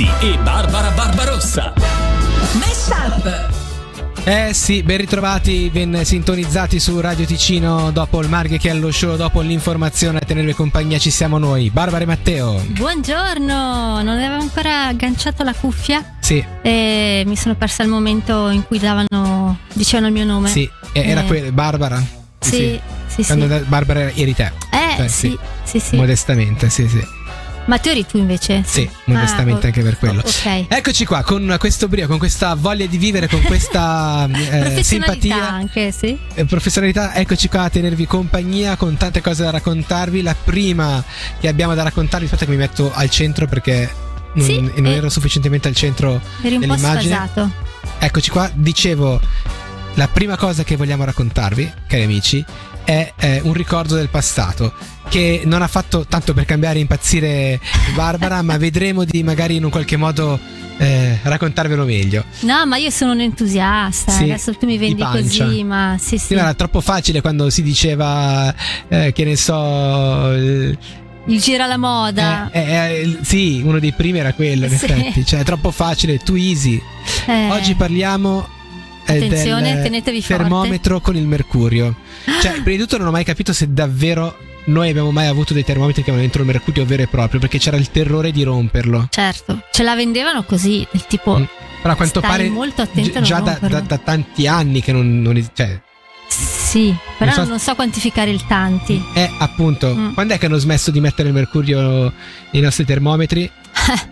Conti e Barbara Barbarossa. Mesh Eh sì, ben ritrovati, ben sintonizzati su Radio Ticino dopo il Marghe Show, dopo l'informazione a tenervi compagnia ci siamo noi, Barbara e Matteo. Buongiorno, non avevo ancora agganciato la cuffia Sì, e mi sono persa il momento in cui davano, dicevano il mio nome. sì, e- era Eh. quella, Barbara? Sì, sì, sì. Quando da- Barbara eri te, Eh, Cioè, sì, sì, sì. modestamente, sì, sì. Matteo eri tu invece? Sì, modestamente Ah, anche per quello. Ok. Eccoci qua con questo brio, con questa voglia di vivere, con questa eh, simpatia. anche, sì. Eh, professionalità, eccoci qua a tenervi compagnia con tante cose da raccontarvi. La prima che abbiamo da raccontarvi, aspetta che mi metto al centro perché non, Sì, non eh. ero sufficientemente al centro Eri un po' dell'immagine. sfasato. Eccoci qua, dicevo, la prima cosa che vogliamo raccontarvi, cari amici, è eh, un ricordo del passato che non ha fatto tanto per cambiare e impazzire Barbara, ma vedremo di magari in un qualche modo eh, raccontarvelo meglio. No, ma io sono un entusiasta. Sì, Adesso tu mi di vendi così, ma sì, sì. Era troppo facile quando si diceva, eh, che ne so, eh, Il gira alla moda. Eh, eh, sì, uno dei primi era quello, in Sì. effetti. Cioè, troppo facile, too easy. Oggi parliamo Attenzione, del tenetevi forte. termometro con il mercurio. Cioè, prima di tutto non ho mai capito se davvero noi abbiamo mai avuto dei termometri che avevano dentro il mercurio vero e proprio, perché c'era il terrore di romperlo. Certo, ce la vendevano così, del tipo... Mm. Però a quanto pare molto attento gi- già da, da- da tanti anni che non, non cioè, Sì, però Non non so- so, quantificare il tanti. è appunto, Mm. quando è che hanno smesso di mettere il mercurio nei nostri termometri?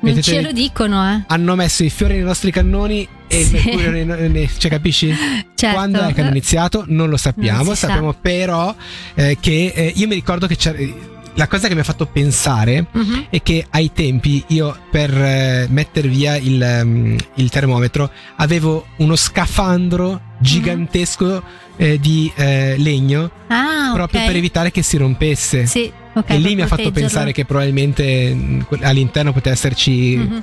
Non ce lo dicono, eh. hanno messo i fiori nei nostri cannoni e Sì. il mercurio nei, nei- nei- cioè capisci? Certo. Quando è che hanno iniziato? Non lo sappiamo, Non si sa. sappiamo però eh, che eh, io mi ricordo che c'era la cosa che mi ha fatto pensare Mhm. è che ai tempi io per eh, mettere via il, ehm, il termometro avevo uno scafandro gigantesco eh, di eh, legno Ah, proprio ok. per evitare che si rompesse. Sì, ok. e lì mi ha fatto pensare che probabilmente que- all'interno poteva esserci Mhm.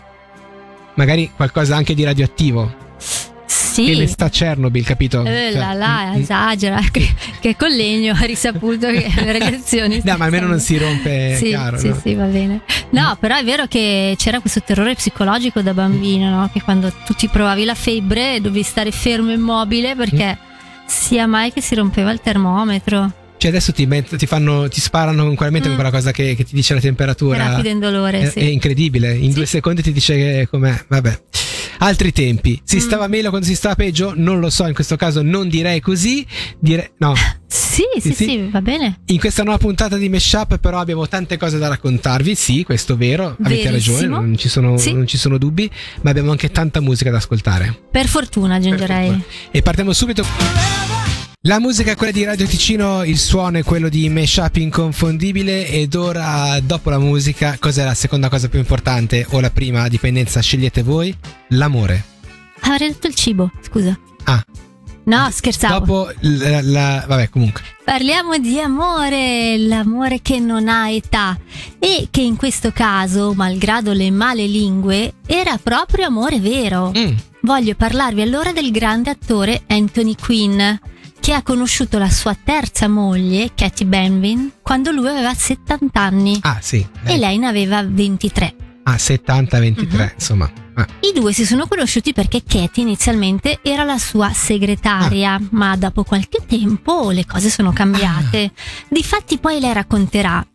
magari qualcosa anche di radioattivo. Che ne Sì. sta a Chernobyl, capito? Eh, Cioè, là, là, mm, mm. esagera, che, che con legno ha risaputo che le radiazioni... No, ma almeno non si rompe, Sì, chiaro. sì, no? sì, va bene. No, però è vero che c'era questo terrore psicologico da bambino, no? Che quando tu ti provavi la febbre dovevi stare fermo e immobile perché sia mai che si rompeva il termometro. Cioè, adesso ti, met- ti fanno, ti sparano con quella mente Mm. con quella cosa che, che ti dice la temperatura. rapido indolore, È, sì. è incredibile. In due secondi ti dice com'è. Vabbè. Altri tempi. Si Mm. stava meglio quando si stava peggio? Non lo so. In questo caso non direi così. Dire, no. Sì, Sì, sì, sì, sì. va bene. In questa nuova puntata di Meshup, però, abbiamo tante cose da raccontarvi. Sì, questo è vero. Avete ragione. Verissimo. Non ci, sono, Sì. non ci sono dubbi. Ma abbiamo anche tanta musica da ascoltare. Per fortuna aggiungerei. Perfetto. E partiamo subito. La musica è quella di Radio Ticino, il suono è quello di Meshup inconfondibile ed ora dopo la musica, cos'è la seconda cosa più importante o la prima, dipendenza, scegliete voi? L'amore. Avrei detto il cibo, scusa. Ah, No, scherzavo. dopo la, la- vabbè, comunque. Parliamo di amore, l'amore che non ha età e che in questo caso, malgrado le male lingue, era proprio amore vero. Mm, Voglio parlarvi allora del grande attore Anthony Quinn, che ha conosciuto la sua terza moglie, Katie Benvin, quando lui aveva 70 anni Ah, sì. e lei ne aveva 23. Ah, 70-23, Mhm. insomma. Ah, I due si sono conosciuti perché Katie inizialmente era la sua segretaria, ma dopo qualche tempo le cose sono cambiate. Difatti poi lei racconterà.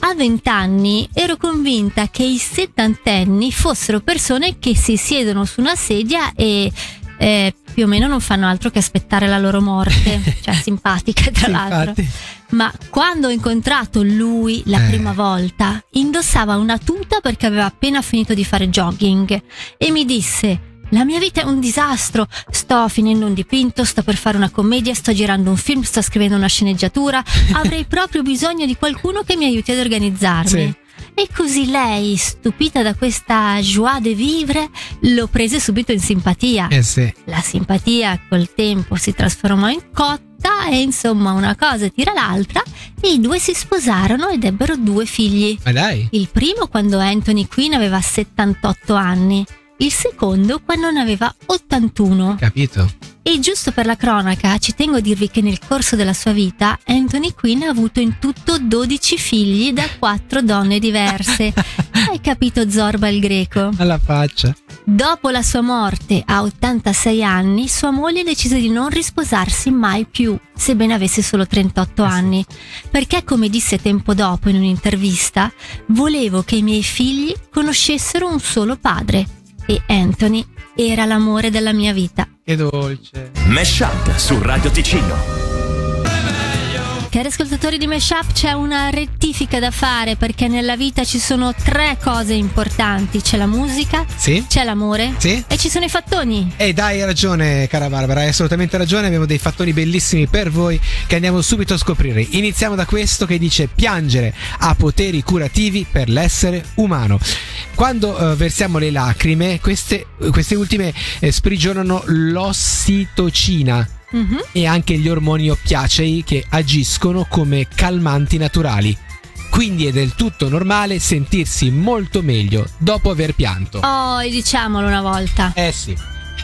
A vent'anni ero convinta che i settantenni fossero persone che si siedono su una sedia e eh, più o meno non fanno altro che aspettare la loro morte. cioè, simpatica tra sì, l'altro. infatti. Ma quando ho incontrato lui la Eh. prima volta, indossava una tuta perché aveva appena finito di fare jogging e mi disse: La mia vita è un disastro. Sto finendo un dipinto, sto per fare una commedia, sto girando un film, sto scrivendo una sceneggiatura. Avrei proprio bisogno di qualcuno che mi aiuti ad organizzarmi. Sì. E così lei, stupita da questa joie de vivre, lo prese subito in simpatia. Eh sì. La simpatia col tempo si trasformò in cotta e insomma una cosa tira l'altra e i due si sposarono ed ebbero due figli. Ma dai. Il primo quando Anthony Quinn aveva 78 anni il secondo quando ne aveva 81. Capito? E giusto per la cronaca, ci tengo a dirvi che nel corso della sua vita Anthony Quinn ha avuto in tutto 12 figli da 4 donne diverse. Hai capito Zorba il greco? Alla faccia. Dopo la sua morte a 86 anni, sua moglie decise di non risposarsi mai più, sebbene avesse solo 38 anni, perché come disse tempo dopo in un'intervista, volevo che i miei figli conoscessero un solo padre e Anthony era l'amore della mia vita. Che dolce. Mesh Up su Radio Ticino. Cari ascoltatori di Meshup, c'è una rettifica da fare perché nella vita ci sono tre cose importanti: c'è la musica, Sì? c'è l'amore Sì? e ci sono i fattoni. E dai, hai ragione, cara Barbara, hai assolutamente ragione. Abbiamo dei fattori bellissimi per voi che andiamo subito a scoprire. Iniziamo da questo che dice: piangere ha poteri curativi per l'essere umano. Quando eh, versiamo le lacrime, queste, queste ultime eh, sprigionano l'ossitocina Mhm. e anche gli ormoni oppiacei che agiscono come calmanti naturali. Quindi è del tutto normale sentirsi molto meglio dopo aver pianto. Oh, diciamolo una volta. Eh sì.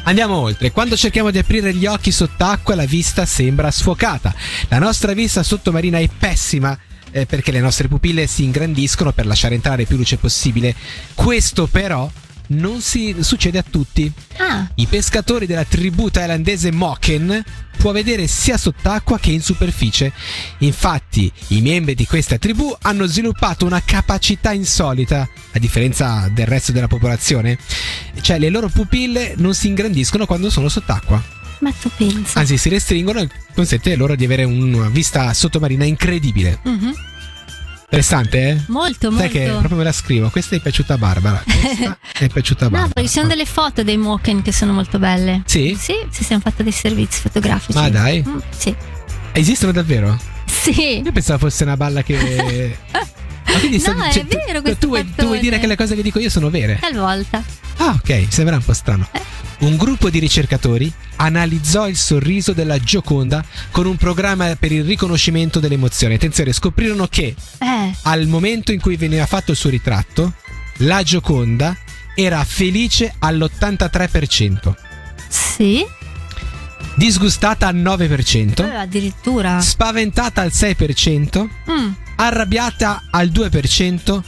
Andiamo oltre. Quando cerchiamo di aprire gli occhi sott'acqua, la vista sembra sfocata. La nostra vista sottomarina è pessima. eh, perché le nostre pupille si ingrandiscono per lasciare entrare più luce possibile. Questo però non si succede a tutti. Ah, I pescatori della tribù thailandese Moken può vedere sia sott'acqua che in superficie. Infatti, i membri di questa tribù hanno sviluppato una capacità insolita, a differenza del resto della popolazione, cioè le loro pupille non si ingrandiscono quando sono sott'acqua, ma tu pensa. anzi si restringono e consente loro di avere una vista sottomarina incredibile. Mhm. Interessante, eh? Molto, Sai molto. che proprio me la scrivo, questa è piaciuta a Barbara, questa è piaciuta a No, Barbara. perché ci sono delle foto dei Moken che sono molto belle. Sì? Sì, si siamo fatti dei servizi fotografici. Ma dai. Mm, sì. Esistono davvero? Sì. Io pensavo fosse una balla che. Quindi No, sta- è cioè, vero tu, questo tu, vuoi, tu vuoi dire che le cose che dico io sono vere? Talvolta. Ah, ok, sembra un po' strano. Eh. Un gruppo di ricercatori analizzò il sorriso della Gioconda con un programma per il riconoscimento delle emozioni. Attenzione, scoprirono che Eh. al momento in cui veniva fatto il suo ritratto, la Gioconda era felice all'83%, Sì. Disgustata al 9%, Eh, addirittura. spaventata al 6%, Mm. arrabbiata al 2%,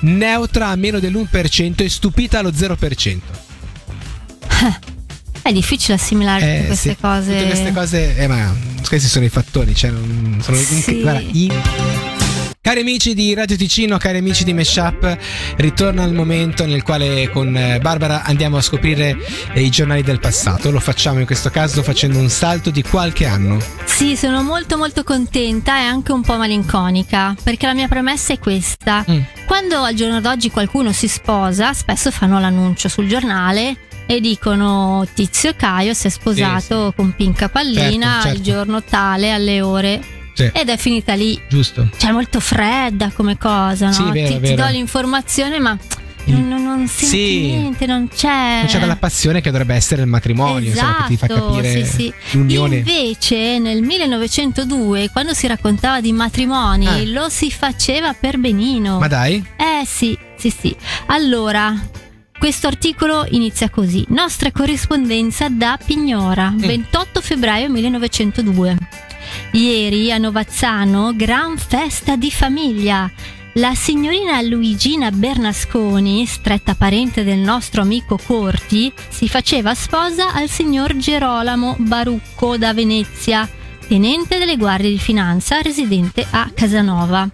neutra a meno dell'1% e stupita allo 0%. È difficile assimilare tutte Eh, queste sì, cose. Tutte queste cose, eh, ma questi sono i fattori. Cioè, sono Sì. guarda, in- Cari amici di Radio Ticino, cari amici di Meshup, ritorna il momento nel quale con eh, Barbara andiamo a scoprire eh, i giornali del passato. Lo facciamo in questo caso facendo un salto di qualche anno. Sì, sono molto molto contenta e anche un po' malinconica, perché la mia premessa è questa. Mm. Quando al giorno d'oggi qualcuno si sposa, spesso fanno l'annuncio sul giornale e dicono Tizio Caio si è sposato con Pinca Pallina Certo, certo. il giorno tale alle ore Sì, ed è finita lì. giusto. Cioè molto fredda come cosa, no? Sì, vero, ti, ti vero. do l'informazione ma non, non, non senti Sì. niente, non c'è... Non c'è quella passione che dovrebbe essere il matrimonio, insomma, che ti fa Esatto, capire sì, sì. l'unione. Invece nel 1902, quando si raccontava di matrimoni, Ah. lo si faceva per benino. Ma dai, Eh sì, sì, sì. Allora, questo articolo inizia così. Nostra corrispondenza da Pignora, 28 febbraio 1902. Ieri a Novazzano, gran festa di famiglia. La signorina Luigina Bernasconi, stretta parente del nostro amico Corti, si faceva sposa al signor Gerolamo Barucco da Venezia, tenente delle guardie di finanza residente a Casanova.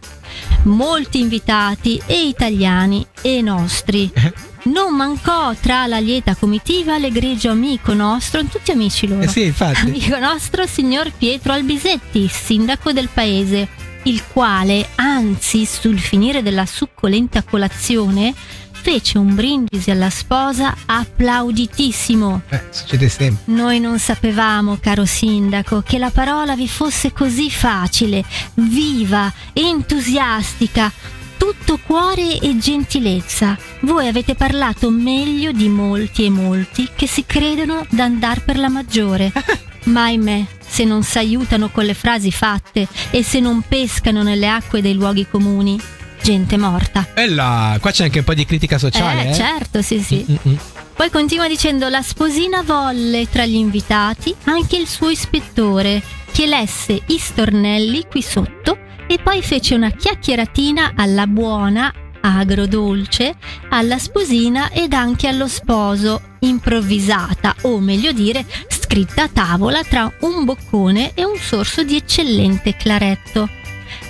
Molti invitati e italiani e nostri. Non mancò tra la lieta comitiva l'egregio amico nostro, tutti amici loro. eh sì, infatti. Amico nostro, signor Pietro Albisetti, sindaco del paese, il quale, anzi, sul finire della succolenta colazione, fece un brindisi alla sposa applauditissimo. Eh, succede sempre. Noi non sapevamo, caro sindaco, che la parola vi fosse così facile, viva, entusiastica, tutto cuore e gentilezza. Voi avete parlato meglio di molti e molti che si credono d'andar per la maggiore. Ma ahimè, se non s'aiutano con le frasi fatte e se non pescano nelle acque dei luoghi comuni, gente morta. Bella, qua c'è anche un po' di critica sociale. eh, eh. certo, sì, sì. Mm, mm, mm. Poi continua dicendo la sposina volle tra gli invitati anche il suo ispettore che lesse i stornelli qui sotto e poi fece una chiacchieratina alla buona agrodolce, alla sposina ed anche allo sposo, improvvisata o meglio dire scritta a tavola tra un boccone e un sorso di eccellente claretto.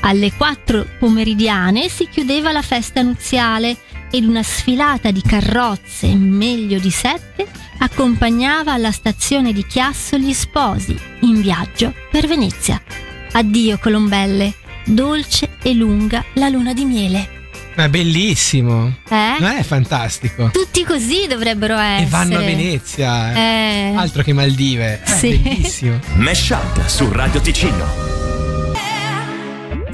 Alle quattro pomeridiane si chiudeva la festa nuziale ed una sfilata di carrozze, meglio di sette, accompagnava alla stazione di Chiasso gli sposi in viaggio per Venezia. Addio Colombelle, dolce e lunga la luna di miele. Ma bellissimo. Eh? Non è fantastico? Tutti così dovrebbero essere. E vanno a Venezia. Eh. Altro che Maldive. È Sì. bellissimo. Mesh Up su Radio Ticino.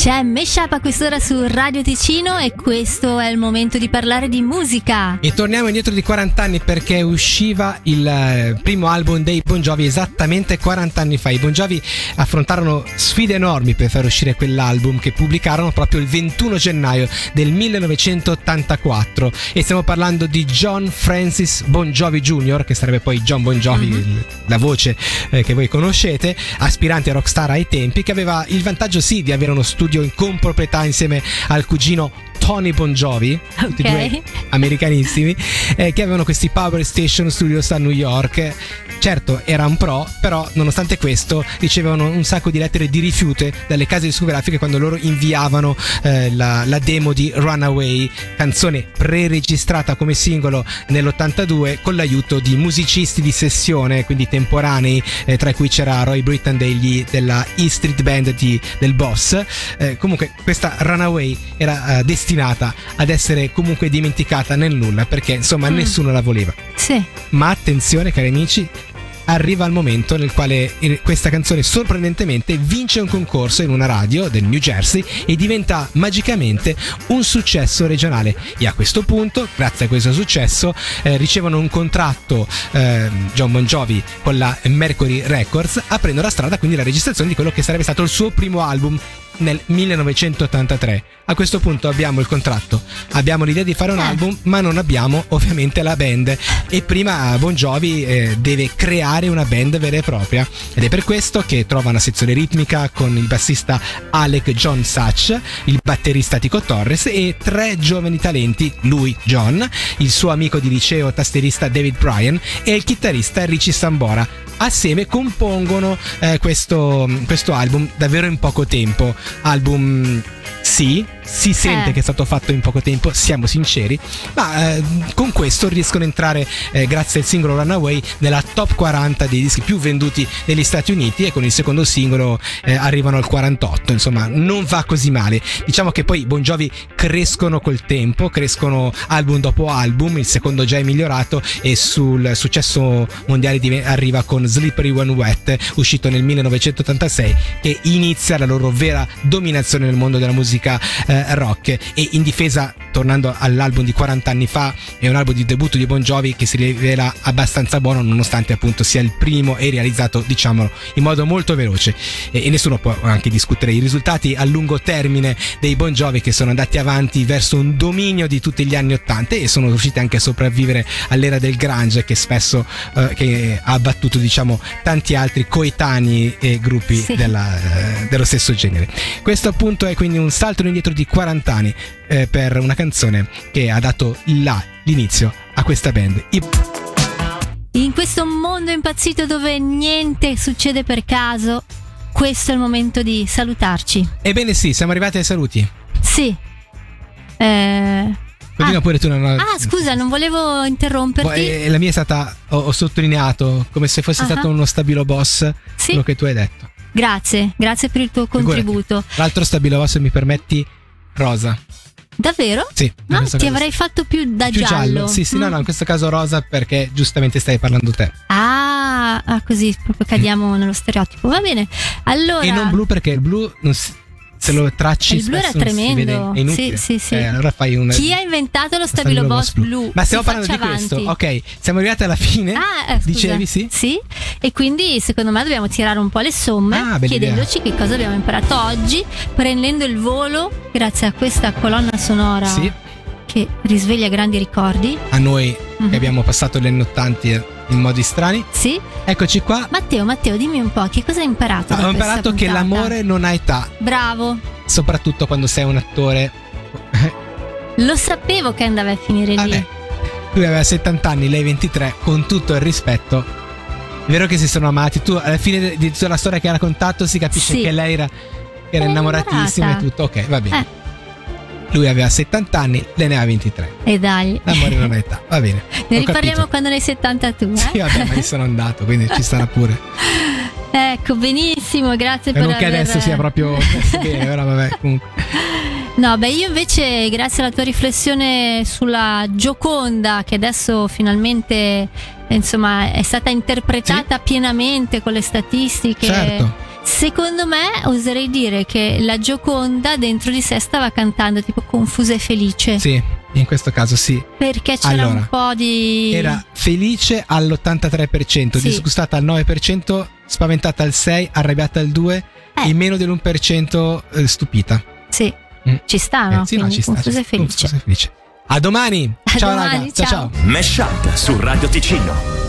C'è Meshup a quest'ora su Radio Ticino e questo è il momento di parlare di musica. E torniamo indietro di 40 anni perché usciva il eh, primo album dei Bon Jovi esattamente 40 anni fa. I Bon Jovi affrontarono sfide enormi per far uscire quell'album che pubblicarono proprio il 21 gennaio del 1984 e stiamo parlando di John Francis Bon Jovi Jr., che sarebbe poi John Bon Jovi, il- la voce eh, che voi conoscete, aspirante a rockstar ai tempi, che aveva il vantaggio sì di avere uno studio in comproprietà insieme al cugino Tony Bon Jovi, tutti due americanissimi, eh, che avevano questi Power Station Studios a New York. Certo, era un pro, però nonostante questo ricevevano un sacco di lettere di rifiute dalle case discografiche quando loro inviavano eh, la, la demo di Runaway, canzone pre-registrata come singolo nell'82 con l'aiuto di musicisti di sessione, quindi temporanei, eh, tra cui c'era Roy Britton degli, della E Street Band di- del Boss. Eh, comunque questa Runaway era eh, destinata ad essere comunque dimenticata nel nulla perché insomma Mm. nessuno la voleva. Sì. Ma attenzione cari amici, arriva il momento nel quale questa canzone sorprendentemente vince un concorso in una radio del New Jersey e diventa magicamente un successo regionale. E a questo punto, grazie a questo successo, eh, ricevono un contratto eh, John Bon Jovi con la Mercury Records, aprendo la strada quindi alla registrazione di quello che sarebbe stato il suo primo album nel 1983. A questo punto abbiamo il contratto, abbiamo l'idea di fare un Eh. album, ma non abbiamo ovviamente la band. E prima Bon Jovi eh, deve creare una band vera e propria. Ed è per questo che trova una sezione ritmica con il bassista Alec John Satch, il batterista Tico Torres e tre giovani talenti, lui John, il suo amico di liceo tasterista David Bryan e il chitarrista Richie Sambora. Assieme compongono eh, questo, questo album davvero in poco tempo. Album sì, si sente Eh. che è stato fatto in poco tempo, siamo sinceri, ma eh, con questo riescono a entrare, eh, grazie al singolo Runaway, nella top 40 dei dischi più venduti negli Stati Uniti e con il secondo singolo eh, arrivano al 48, insomma non va così male. Diciamo che poi i Bon Jovi crescono col tempo, crescono album dopo album, il secondo già è migliorato e sul successo mondiale arriva con Slippery When Wet, uscito nel 1986, che inizia la loro vera dominazione nel mondo della musica eh, rock. E in difesa tornando all'album di 40 anni fa è un album di debutto di Bon Jovi che si rivela abbastanza buono nonostante appunto sia il primo e realizzato diciamolo in modo molto veloce. E, e nessuno può anche discutere i risultati a lungo termine dei Bon Jovi che sono andati avanti verso un dominio di tutti gli anni 80 e sono riusciti anche a sopravvivere all'era del grunge che spesso eh, che ha abbattuto diciamo tanti altri coetanei e gruppi Sì. della, eh, dello stesso genere. Questo appunto è quindi un salto indietro di 40 anni eh, per una canzone che ha dato là l'inizio a questa band. I- In questo mondo impazzito dove niente succede per caso, questo è il momento di salutarci. Ebbene sì, siamo arrivati ai saluti. Sì. Eh, Continua Ah. pure tu. Non Ah, scusa, non volevo interromperti. Eh, la mia è stata, ho, ho sottolineato come se fosse Ah. stato uno stabilo boss Sì. quello che tu hai detto. Grazie, grazie per il tuo Figurati. contributo. L'altro stabilo boss, se mi permetti, rosa. Davvero? Sì. No, questo ti caso avrei fatto più da più giallo. Sì, sì, no, Mm. no, in questo caso rosa perché giustamente stai parlando te. Ah, ah, così proprio cadiamo nello stereotipo. Va bene. Allora, E non blu perché il blu non si- se lo tracci Il blu era vede, tremendo. inutile. Sì, sì, sì. Eh, allora fai un chi ha inventato lo stabilo boss blu? Ma stiamo parlando di faccia questo. avanti. Ok, siamo arrivati alla fine. Ah, eh. Dicevi sì? Sì, e quindi secondo me dobbiamo tirare un po' le somme Ah, chiedendoci che cosa abbiamo imparato oggi, prendendo il volo grazie a questa colonna sonora Sì, che risveglia grandi ricordi. a noi Mhm. che abbiamo passato gli anni 80 in modi strani. Sì? Eccoci qua. Matteo, Matteo, dimmi un po', che cosa hai imparato? da Ho imparato che puntata? l'amore non ha età, Bravo. soprattutto quando sei un attore. Lo sapevo che andava a finire lì. Vabbè, lui aveva 70 anni, lei 23, con tutto il rispetto. È vero che si sono amati, tu alla fine di tutta la storia che ha raccontato si capisce Sì. che lei era, era innamoratissima e tutto, ok, va bene. Eh. Lui aveva 70 anni, lei ne aveva 23. E dai. L'amore non ha età, va bene. Ne riparliamo quando ne hai 70 tu, eh? Sì, vabbè, ma io sono andato, quindi ci sarà pure. Ecco, benissimo, grazie E per non che aver... adesso sia proprio bene, però vabbè, comunque. No, beh, io invece, grazie alla tua riflessione sulla Gioconda, che adesso finalmente insomma è stata interpretata pienamente con le statistiche. Certo. Secondo me oserei dire che la Gioconda dentro di sé stava cantando tipo confusa e felice. Sì, in questo caso sì. Perché c'era Allora, un po' di. Era felice all'83%, Sì. disgustata al 9%, spaventata al 6%, arrabbiata al 2%, Eh. e meno dell'1% eh, stupita. Sì, Mm. ci sta, no? Eh, sì, no, ci sta. e felice. Confusa e felice. A domani! A ciao domani, raga, ciao ciao. ciao. Mesh Up su Radio Ticino.